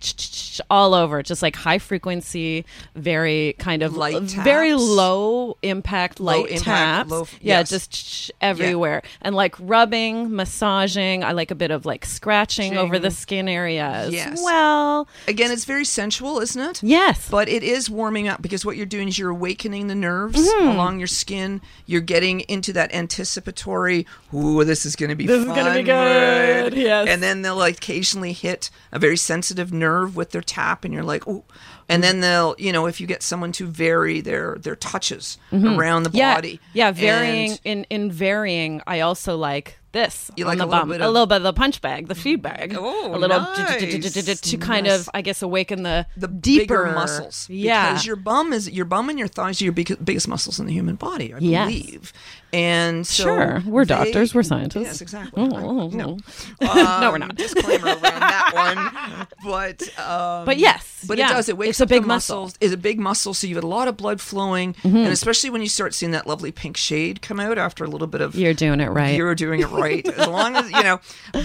all over, just like high frequency, very kind of Light very low impact light impact, taps. low- yeah, yes. just everywhere and like rubbing, massaging. I like a bit of like scratching over the skin area as Yes. well. again it's very sensual isn't it Yes. but it is warming up because what you're doing is you're awakening the nerves Mm-hmm. along your skin. You're getting into that anticipatory, ooh, this is going to be This is gonna be good, mood." yes. And then they'll like occasionally hit a very sensitive nerve with their tap, and you're like, ooh. And then they'll, you know, if you get someone to vary their their touches around the Mm-hmm. yeah, body, yeah, varying And- in in varying. I also like this You on like the a little bum, bit a of- little bit of the punch bag, the feed bag, Oh, a little nice. to kind Nice. of, I guess, awaken the the deeper muscles. Yeah, because your bum is your bum and your thighs are your big, biggest muscles in the human body, I Yes. believe. And so Sure, we're they- doctors, we're scientists. Yes, exactly. Oh, no, no, we're Um, not. Disclaimer around that one, but um, But yes, but yeah, it does. It wakes it's a big the muscle. Mm-hmm. muscles. It's a big muscle, so you have a lot of blood flowing, and especially when you start seeing that lovely pink shade come out after a little bit of You're doing it right. you're doing it right. as long as you know.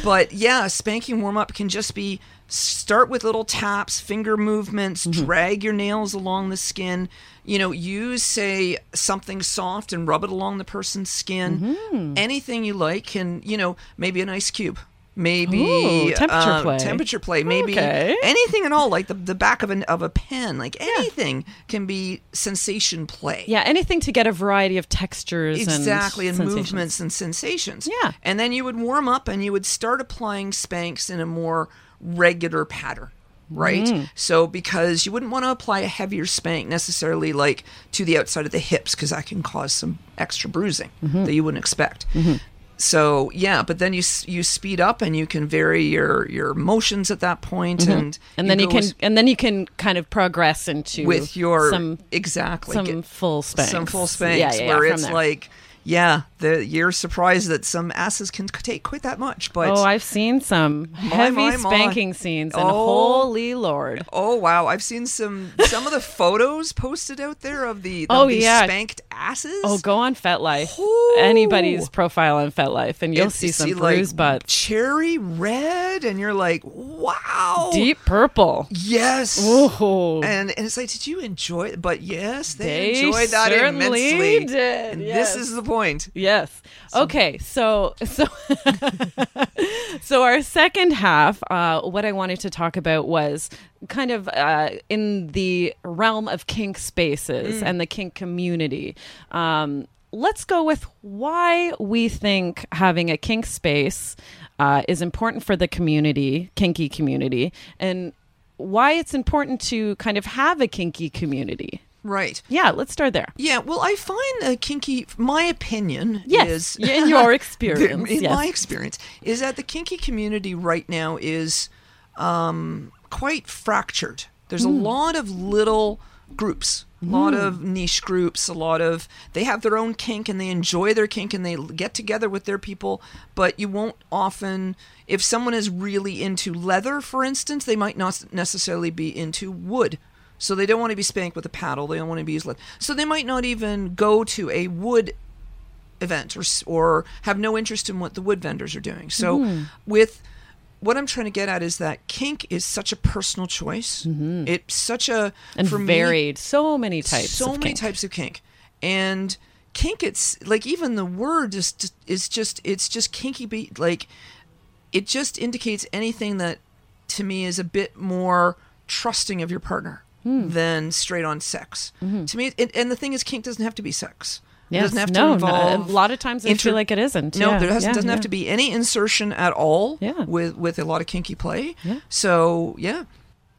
But yeah, spanking warm up can just be start with little taps, finger movements, Mm-hmm. drag your nails along the skin. You know, use say something soft and rub it along the person's skin. Mm-hmm. Anything you like can, you know, maybe an ice cube. Maybe Ooh, temperature uh, play. temperature play. Maybe Okay. anything at all, like the, the back of an of a pen. Like anything can be sensation play Yeah, anything to get a variety of textures exactly and, and, movements and sensations Yeah. and then you would warm up and you would start applying spanks in a more regular pattern right Mm. so because you wouldn't want to apply a heavier spank necessarily like to the outside of the hips because that can cause some extra bruising Mm-hmm. that you wouldn't expect so yeah but then you you speed up and you can vary your your motions at that point and Mm-hmm. and then you can s- and then you can kind of progress into with your some exactly some get- full spanks. some full spanks Yeah, yeah, where it's like yeah, the, you're surprised that some asses can take quite that much. But Oh, I've seen some heavy my, my. spanking scenes, and Oh. holy lord! Oh wow! I've seen some some of the photos posted out there of the, Oh, the yeah. spanked asses. Oh, go on FetLife. Ooh. Anybody's profile on FetLife, and you'll And see you some like, bruised butts. cherry red, and you're like, wow, Deep purple. yes. Oh, And and it's like, did you enjoy it? But yes, they, They enjoyed that immensely. did, And yes. this is the point. Yes. Okay. So so so our second half, uh, what I wanted to talk about was kind of uh, in the realm of kink spaces and the kink community. Um, let's go with why we think having a kink space uh, is important for the community, kinky community, and why it's important to kind of have a kinky community. Right. Yeah, let's start there. Yeah, well, I find a kinky. My opinion Yes, is in your experience, in yes. my experience, is that the kinky community right now is um, quite fractured. There's Hmm. a lot of little groups, a lot of niche groups, a lot of they have their own kink and they enjoy their kink and they get together with their people. But you won't often, if someone is really into leather, for instance, they might not necessarily be into wood. So they don't want to be spanked with a paddle. They don't want to be used. So they might not even go to a wood event or or have no interest in what the wood vendors are doing. So Hmm. with what I'm trying to get at is that kink is such a personal choice. It's such a Mm-hmm. and for me, varied. so many types. so of many kink. types of kink, and kink. It's like even the word is just, is just it's just kinky. Be like it just indicates anything that to me is a bit more trusting of your partner Hmm. than straight on sex. To me, it, and the thing is, kink doesn't have to be sex. It doesn't have no, to no, involve a lot of times I inter- feel like it isn't. no, Yeah, there doesn't, yeah, doesn't yeah. have to be any insertion at all Yeah. with with a lot of kinky play. Yeah. So yeah,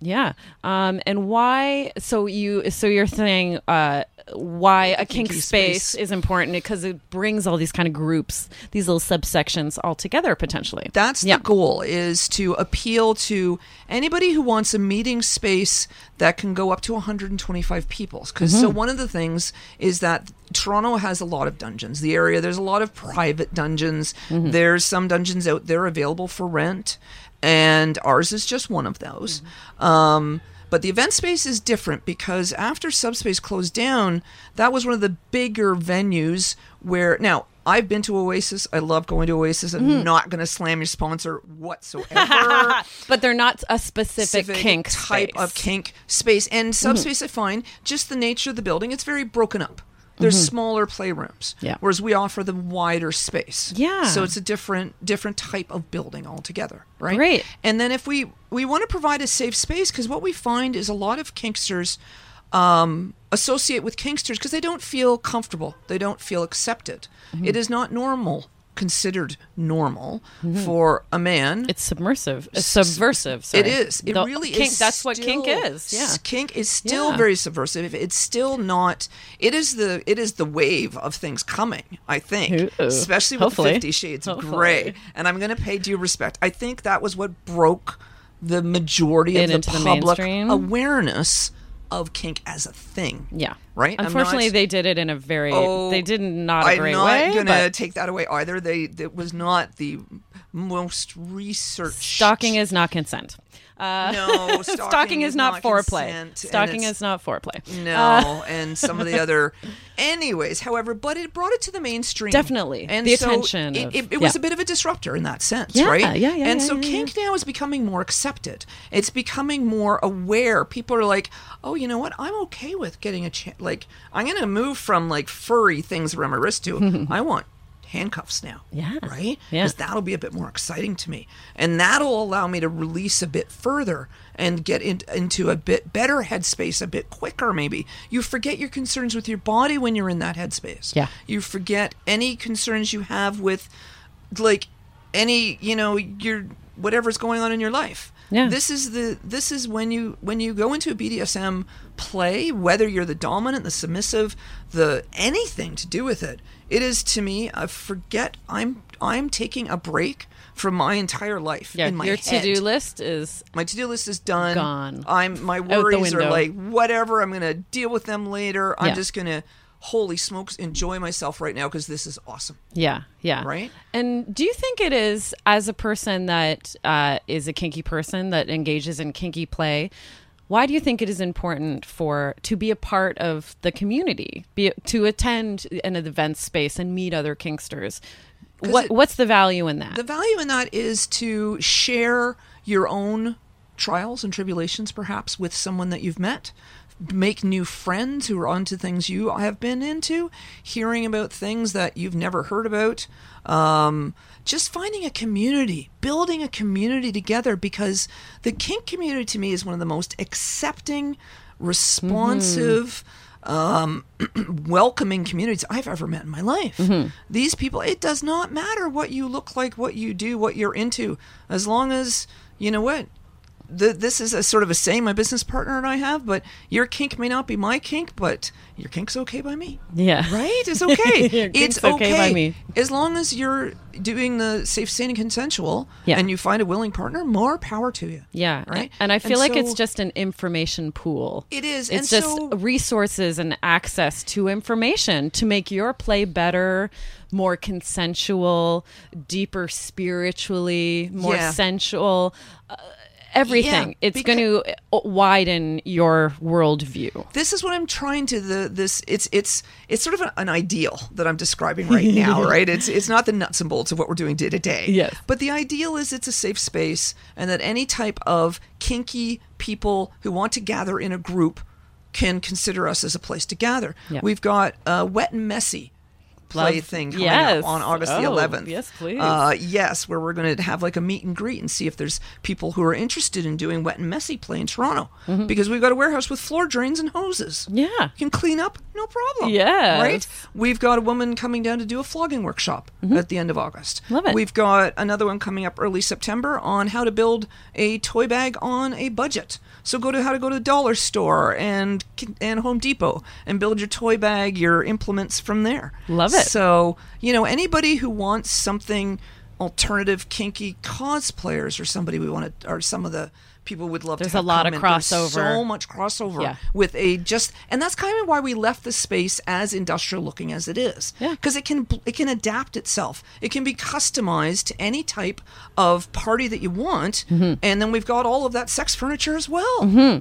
Yeah. Um, and why? So you, so you're saying uh, why a kink kinky space, space. is important because it brings all these kind of groups, these little subsections all together potentially. that's Yeah. the goal is to appeal to anybody who wants a meeting space that can go up to 125 people. Because Mm-hmm. so one of the things is that Toronto has a lot of dungeons. The area there's a lot of private dungeons. Mm-hmm. There's some dungeons out there available for rent, and ours is just one of those. Mm-hmm. Um, but the event space is different because after Subspace closed down, that was one of the bigger venues where now I've been to Oasis. I love going to Oasis. I'm Mm-hmm. not going to slam your sponsor whatsoever. but they're not a specific, Specific kink type space. Mm-hmm. of kink space and subspace. I find just the nature of the building. It's very broken up. There's smaller playrooms, Mm-hmm. Yeah. whereas we offer the wider space. Yeah. so it's a different different type of building altogether, right? Great. And then if we we want to provide a safe space because what we find is a lot of kinksters um, associate with kinksters because they don't feel comfortable, they don't feel accepted. Mm-hmm. It is not normal considered normal mm-hmm. for a man It's submersive, it's subversive. Sorry. it is. It The really kink, is. That's what kink is. Yeah. Kink is still Yeah. very subversive. It's still not. It is the. It is the wave of things coming. I think, Ooh. especially with Hopefully. Fifty Shades of Grey. And I'm going to pay due respect. I think that was what broke the majority It of the public mainstream. awareness of kink as a thing. Yeah. Right? Unfortunately, not- they did it in a very. Oh, they did not a I'm great not way. gonna but take that away either. They it was not the most researched. stalking is not consent. Uh, No, stalking, is, not, foreplay. consent, Stalking is not foreplay. No, and some of the other. Anyways, however, but it brought it to the mainstream. Definitely. And The so attention It, of- it, it was yeah. a bit of a disruptor in that sense, Yeah, right? yeah, yeah, And yeah, so kink now is becoming more accepted. It's becoming more aware. People are like, oh, you know what? I'm okay with getting a chance. Like, I'm going to move from like furry things around my wrist to I want handcuffs now. Yeah. Right? Yeah. Because that'll be a bit more exciting to me. And that'll allow me to release a bit further and get in, into a bit better headspace a bit quicker, maybe. You forget your concerns with your body when you're in that headspace. Yeah. You forget any concerns you have with, like, any, you know, your whatever's going on in your life. Yeah. This is the this is when you when you go into a BDSM play, whether you're the dominant, the submissive, the anything to do with it, it is to me I forget I'm I'm taking a break from my entire life Yeah, in my your head. to-do list is My to-do list is done. Gone. I'm my worries are like whatever. I'm gonna deal with them later. I'm Yeah. just gonna holy smokes, enjoy myself right now because this is awesome. Yeah, yeah. Right? And do you think it is, as a person that uh, is a kinky person that engages in kinky play, why do you think it is important for to be a part of the community, be to attend an event space and meet other kinksters? What it- what's the value in that? The value in that is to share your own trials and tribulations, perhaps, with someone that you've met. Make new friends who are onto things you have been into, hearing about things that you've never heard about. Um, just finding a community, building a community together because the kink community to me is one of the most accepting, responsive, um, welcoming communities I've ever met in my life. These people, it does not matter what you look like, what you do, what you're into, as long as you know what. The, this is a sort of a saying my business partner and I have, but your kink may not be my kink, but your kink's okay by me. yeah. Right? It's okay. It's kink's okay by me. As long as you're doing the safe, sane, and consensual, Yeah. and you find a willing partner, more power to you. Yeah. Right? And I feel like it's just an information pool. It is, It's and just so- resources and access to information to make your play better, more consensual, deeper spiritually, more Yeah. sensual. Uh, everything. Yeah, it's going to widen your worldview. this is what I'm trying to the this it's it's it's sort of an, an ideal that I'm describing right now, right? It's it's not the nuts and bolts of what we're doing day to day. Yes. But the ideal is it's a safe space and that any type of kinky people who want to gather in a group can consider us as a place to gather. Yeah. We've got uh, wet and messy play Love- thing coming yes. up on August the Oh, 11th. yes, please. Uh, yes, where we're going to have like a meet and greet and see if there's people who are interested in doing wet and messy play in Toronto because we've got a warehouse with floor drains and hoses. Mm-hmm. Yeah. You can clean up, no problem. Yeah, Right? We've got a woman coming down to do a flogging workshop at the end of August. Mm-hmm. Love it. We've got another one coming up early September on how to build a toy bag on a budget. So go to how to go to the dollar store and and Home Depot and build your toy bag, your implements from there. Love it. So, you know, anybody who wants something alternative kinky cosplayers or somebody we want to or some of the people would love There's to a lot come of in. There's crossover. so much crossover Yeah. with a just and that's kind of why we left the space as industrial looking as it is Yeah. because it can it can adapt itself it can be customized to any type of party that you want Mm-hmm. and then we've got all of that sex furniture as well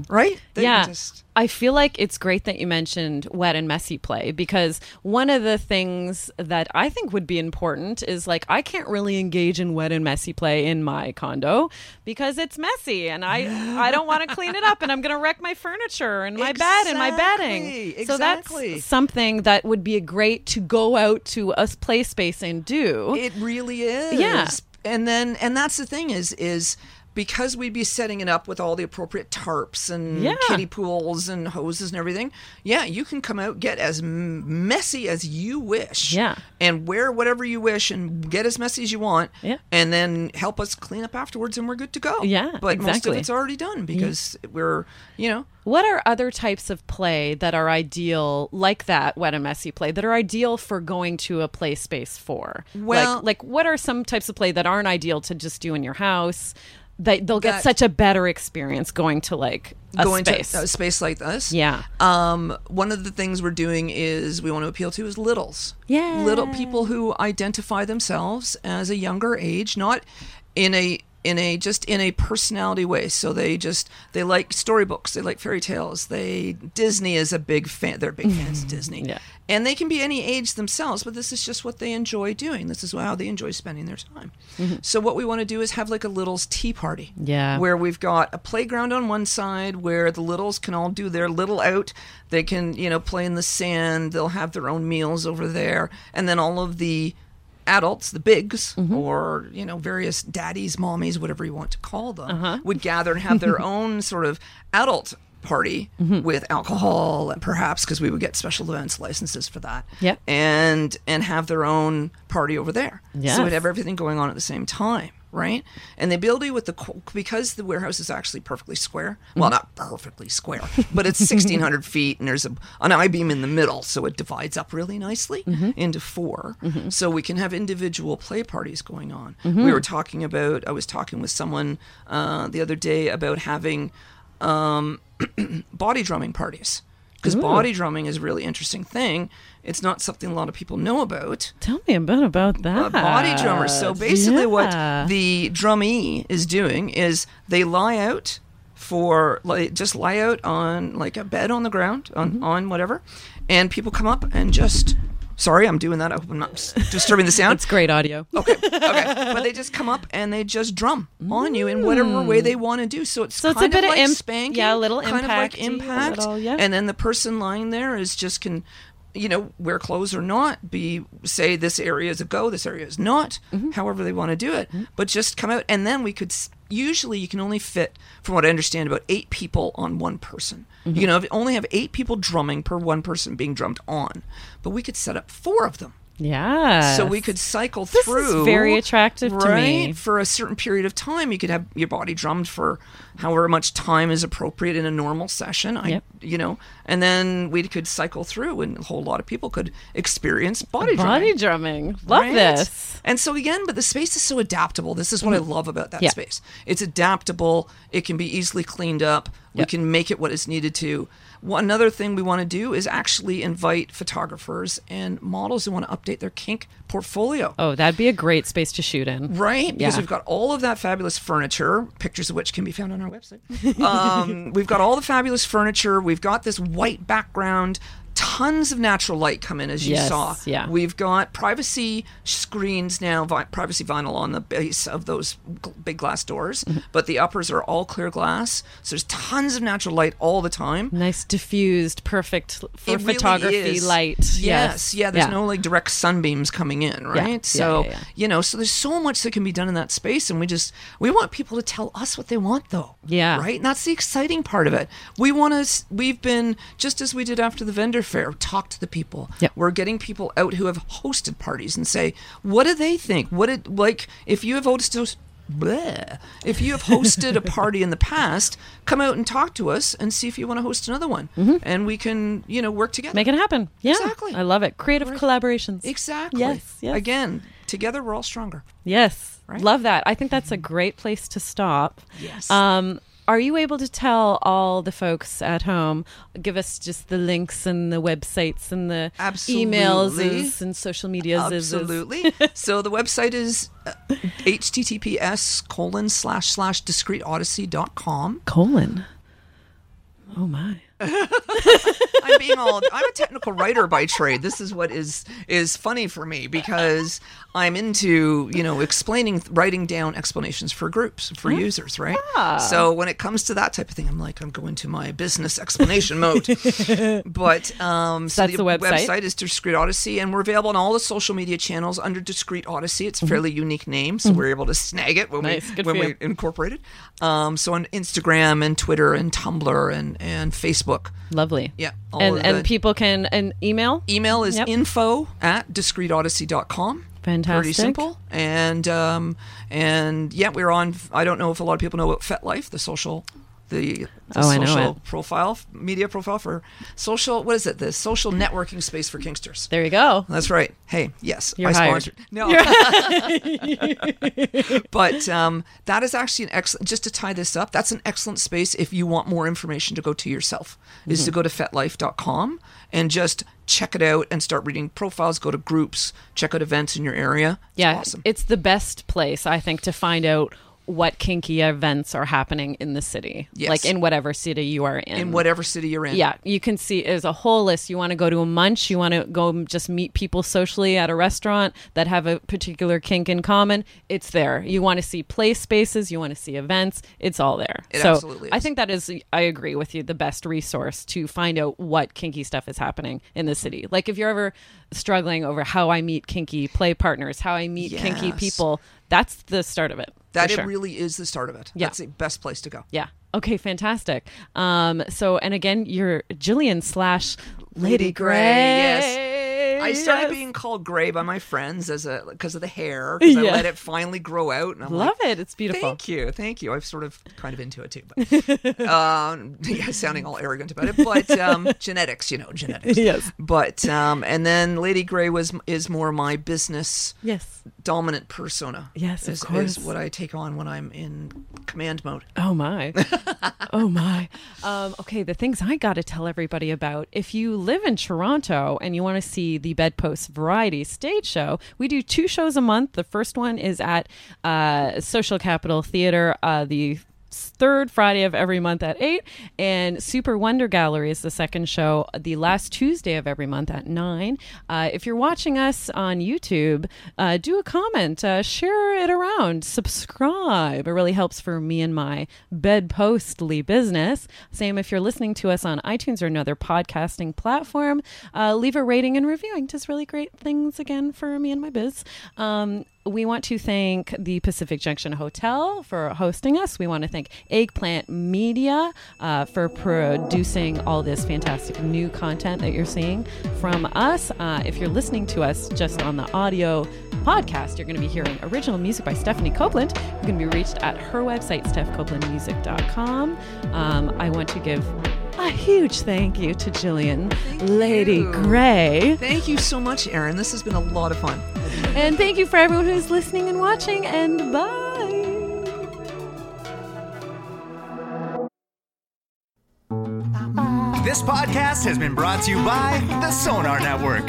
right That you yeah. just- I feel like it's great that you mentioned wet and messy play because one of the things that I think would be important is like I can't really engage in wet and messy play in my condo because it's messy and I I don't want to clean it up and I'm going to wreck my furniture and my bed and my bedding. Exactly, So that's something that would be great to go out to a play space and do. It really is. Yeah. And then and that's the thing is is because we'd be setting it up with all the appropriate tarps and Yeah. kiddie pools and hoses and everything. Yeah, you can come out get as messy as you wish. Yeah. And wear whatever you wish and get as messy as you want. Yeah. And then help us clean up afterwards and we're good to go. Yeah, But most of it's already done because we're, you know, What are other types of play that are ideal, like that wet and messy play, that are ideal for going to a play space for? Well- like, like what are some types of play that aren't ideal to just do in your house? That they'll get That- such a better experience going to like a going space. to a space like this. Yeah. Um, one of the things we're doing is we want to appeal to is littles. Yeah. Little people who identify themselves as a younger age, not in a in a just in a personality way. So they just they like storybooks, they like fairy tales. They Disney is a big fan. They're big mm-hmm. fans of Disney. Yeah. And they can be any age themselves, but this is just what they enjoy doing. This is how they enjoy spending their time. Mm-hmm. So what we want to do is have like a littles tea party. Yeah. Where we've got a playground on one side where the littles can all do their little out. They can, you know, play in the sand. They'll have their own meals over there. And then all of the adults, the bigs, mm-hmm. or, you know, various daddies, mommies, whatever you want to call them, uh-huh. would gather and have their own sort of adult party mm-hmm. with alcohol and perhaps because we would get special events licenses for that Yep. and and have their own party over there. Yes. so we'd have everything going on at the same time right? And the ability with the because the warehouse is actually perfectly square well not perfectly square but it's 1600 feet and there's a, an i-beam in the middle so it divides up really nicely into 4 so we can have individual play parties going on. We were talking about i was talking with someone uh, the other day about having um, body drumming parties because body drumming is a really interesting thing. It's not something a lot of people know about. Tell me a bit about that. Uh, body drummers. So basically, Yeah. what the drummee is doing is they lie out for like just lie out on like a bed on the ground on Mm-hmm. on whatever, and people come up and just. Sorry, I'm doing that. I hope I'm not disturbing the sound. It's great audio. Okay, okay. But they just come up and they just drum on you in whatever way they want to do. So it's So it's a kind bit of like imp- spanking, yeah, a little kind of like impact, little- yeah. and then the person lying there is just can, you know, wear clothes or not. Be say this area is a go, this area is not. Mm-hmm. However they want to do it, but just come out and then we could. Usually, you can only fit, from what I understand, about eight people on one person. Mm-hmm. You know, only have eight people drumming per one person being drummed on, but we could set up four of them. Yeah. So we could cycle This is through. very attractive to me. For a certain period of time, you could have your body drummed for however much time is appropriate in a normal session. I, Yep. you know, and then we could cycle through, and a whole lot of people could experience body body drumming. drumming. Love right? this. And so again, but the space is so adaptable. This is what I love about that Mm-hmm. Yeah. space. It's adaptable. It can be easily cleaned up. We can make it what is needed to. One another thing we want to do is actually invite photographers and models who want to update their kink portfolio. Oh, that'd be a great space to shoot in. Right, because Yeah. we've got all of that fabulous furniture, pictures of which can be found on our website. Um, we've got all the fabulous furniture. We've got this white background. Tons of natural light come in, as you Yes, saw. yeah. We've got privacy screens now, vi- privacy vinyl on the base of those gl- big glass doors, Mm-hmm. but the uppers are all clear glass. So there's tons of natural light all the time. Nice diffused, perfect for It photography is. light. Yes, Yes. yeah. There's no like direct sunbeams coming in, right? yeah, so yeah, yeah. you know, so there's so much that can be done in that space, and we just we want people to tell us what they want, though. Yeah. right. And that's the exciting part of it. We want to. We've been just as we did after the vendor fair, talk to the people. Yep. We're getting people out who have hosted parties and say, what do they think? What did like if you have hosted. Bleh. If you have hosted a party in the past, come out and talk to us and see if you want to host another one, and we can, you know, work together. Mm-hmm. Make it happen. Yeah. Exactly. I love it. Creative collaborations. Exactly. Yes, yes. Again, together we're all stronger. Yes. Right? Love that. I think that's a great place to stop. Yes. Um, are you able to tell all the folks at home, give us just the links and the websites and the emails and social medias? Absolutely. so the website is uh, https colon slash slash discreetodyssey.com. Colon. Oh my. I'm being all I'm a technical writer by trade. This is what is is funny for me because I'm into, you know, explaining writing down explanations for groups, for users, right? So when it comes to that type of thing, I'm like I'm going to my business explanation mode. but um so That's the website? is Discreet Odyssey and we're available on all the social media channels under Discreet Odyssey. It's a fairly unique name, so we're able to snag it when Mm-hmm. Nice. we Good when we incorporate it. Um so on Instagram and Twitter and Tumblr and and Facebook. Lovely. Yeah, And and people can and email. Email is Yep. info at discreetodyssey.com. Pretty simple. And um, and yeah, we're on. I don't know if a lot of people know about FetLife, the social, the, the Oh, I know social profile, media profile for social. What is it? The social networking space for Kinksters. There you go. That's right. Hey, yes, You're I hired. sponsored. No, but um, that is actually an excellent. Just to tie this up, that's an excellent space if you want more information to go to yourself. Is Mm-hmm. to go to fetlife.com and just check it out and start reading profiles. Go to groups, check out events in your area. It's yeah, awesome. it's the best place I think to find out what kinky events are happening in the city, Yes. like in whatever city you are in. in whatever city you're in. Yeah, you can see there's a whole list. You want to go to a munch, you want to go just meet people socially at a restaurant that have a particular kink in common. It's there. You want to see play spaces, you want to see events. It's all there. It so absolutely I think that is, I agree with you, the best resource to find out what kinky stuff is happening in the city. Like if you're ever struggling over how I meet kinky play partners, how I meet kinky people, that's the start of it. that for it really is the start of it. Yeah. That's the best place to go. Yeah. Okay, fantastic. Um, so and again, you're Jillian slash Lady, Lady Grey. Grey, Grey. I started yes. being called gray by my friends as a because of the hair. Because I let it finally grow out, and I'm Love like, it. It's beautiful. Thank you, thank you. I've sort of kind of into it too, but um, yeah, sounding all arrogant about it. But um, genetics, you know, genetics. Yes. But um, and then Lady Grey was is more my business Yes. dominant persona. Yes, of is, course. is what I take on when I'm in command mode. Oh my. oh my. Um, okay, the things I got to tell everybody about. If you live in Toronto and you want to see the Bedpost Variety stage show, we do two shows a month. The first one is at uh, Social Capital Theater. Uh, the third Friday of every month at 8 and Super Wonder Gallery is the second show the last Tuesday of every month at 9. Uh, if you're watching us on YouTube, uh, do a comment, uh, share it around, subscribe. It really helps for me and my bedpostly business. Same if you're listening to us on iTunes or another podcasting platform, uh, leave a rating and reviewing. Does really great things again for me and my biz. Um, we want to thank the Pacific Junction Hotel for hosting us. We want to thank Eggplant Media uh, for producing all this fantastic new content that you're seeing from us. Uh, if you're listening to us just on the audio podcast, you're going to be hearing original music by Stephanie Copeland. Going to be reached at her website, stephcopelandmusic.com. Um, I want to give a huge thank you to Jillian, Lady you. Grey. Thank you so much, Erin. This has been a lot of fun. And thank you for everyone who's listening and watching, and bye. This podcast has been brought to you by the Sonar Network.